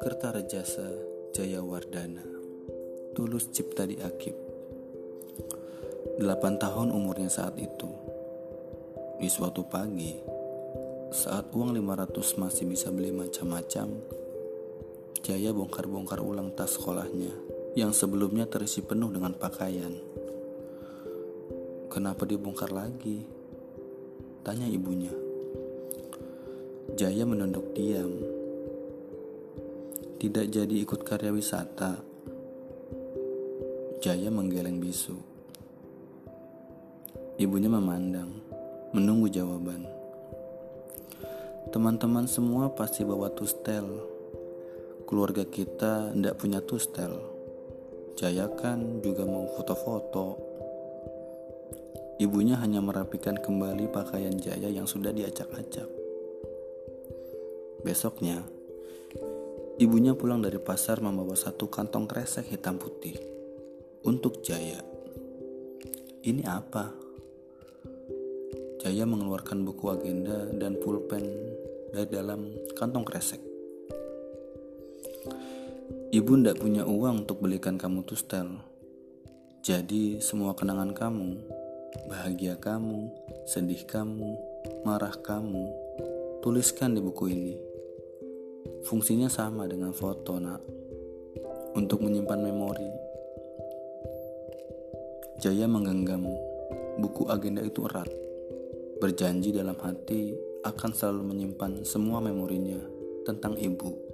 Kertarejasa Jayawardana Tulus Cipta di Akib Delapan tahun umurnya saat itu. Di suatu pagi Saat uang 500 masih bisa beli macam-macam Jaya bongkar-bongkar ulang tas sekolahnya Yang sebelumnya terisi penuh dengan pakaian. Kenapa dibongkar lagi? Tanya ibunya. Jaya menunduk diam tidak jadi ikut karya wisata. Jaya menggeleng bisu. Ibunya memandang, menunggu jawaban. Teman-teman semua pasti bawa tustel. Keluarga kita tidak punya tustel. Jaya kan juga mau foto-foto. Ibunya hanya merapikan kembali pakaian Jaya yang sudah diacak-acak. Besoknya, Ibunya pulang dari pasar membawa satu kantong kresek hitam putih untuk Jaya. Ini apa? Jaya mengeluarkan buku agenda dan pulpen dari dalam kantong kresek. Ibu ndak punya uang untuk belikan kamu tustel. Jadi semua kenangan kamu, bahagia kamu, sedih kamu, marah kamu, tuliskan di buku ini. Fungsinya sama dengan foto, nak. Untuk menyimpan memori. Jaya menggenggam buku agenda itu erat. Berjanji dalam hati akan selalu menyimpan semua memorinya tentang ibu.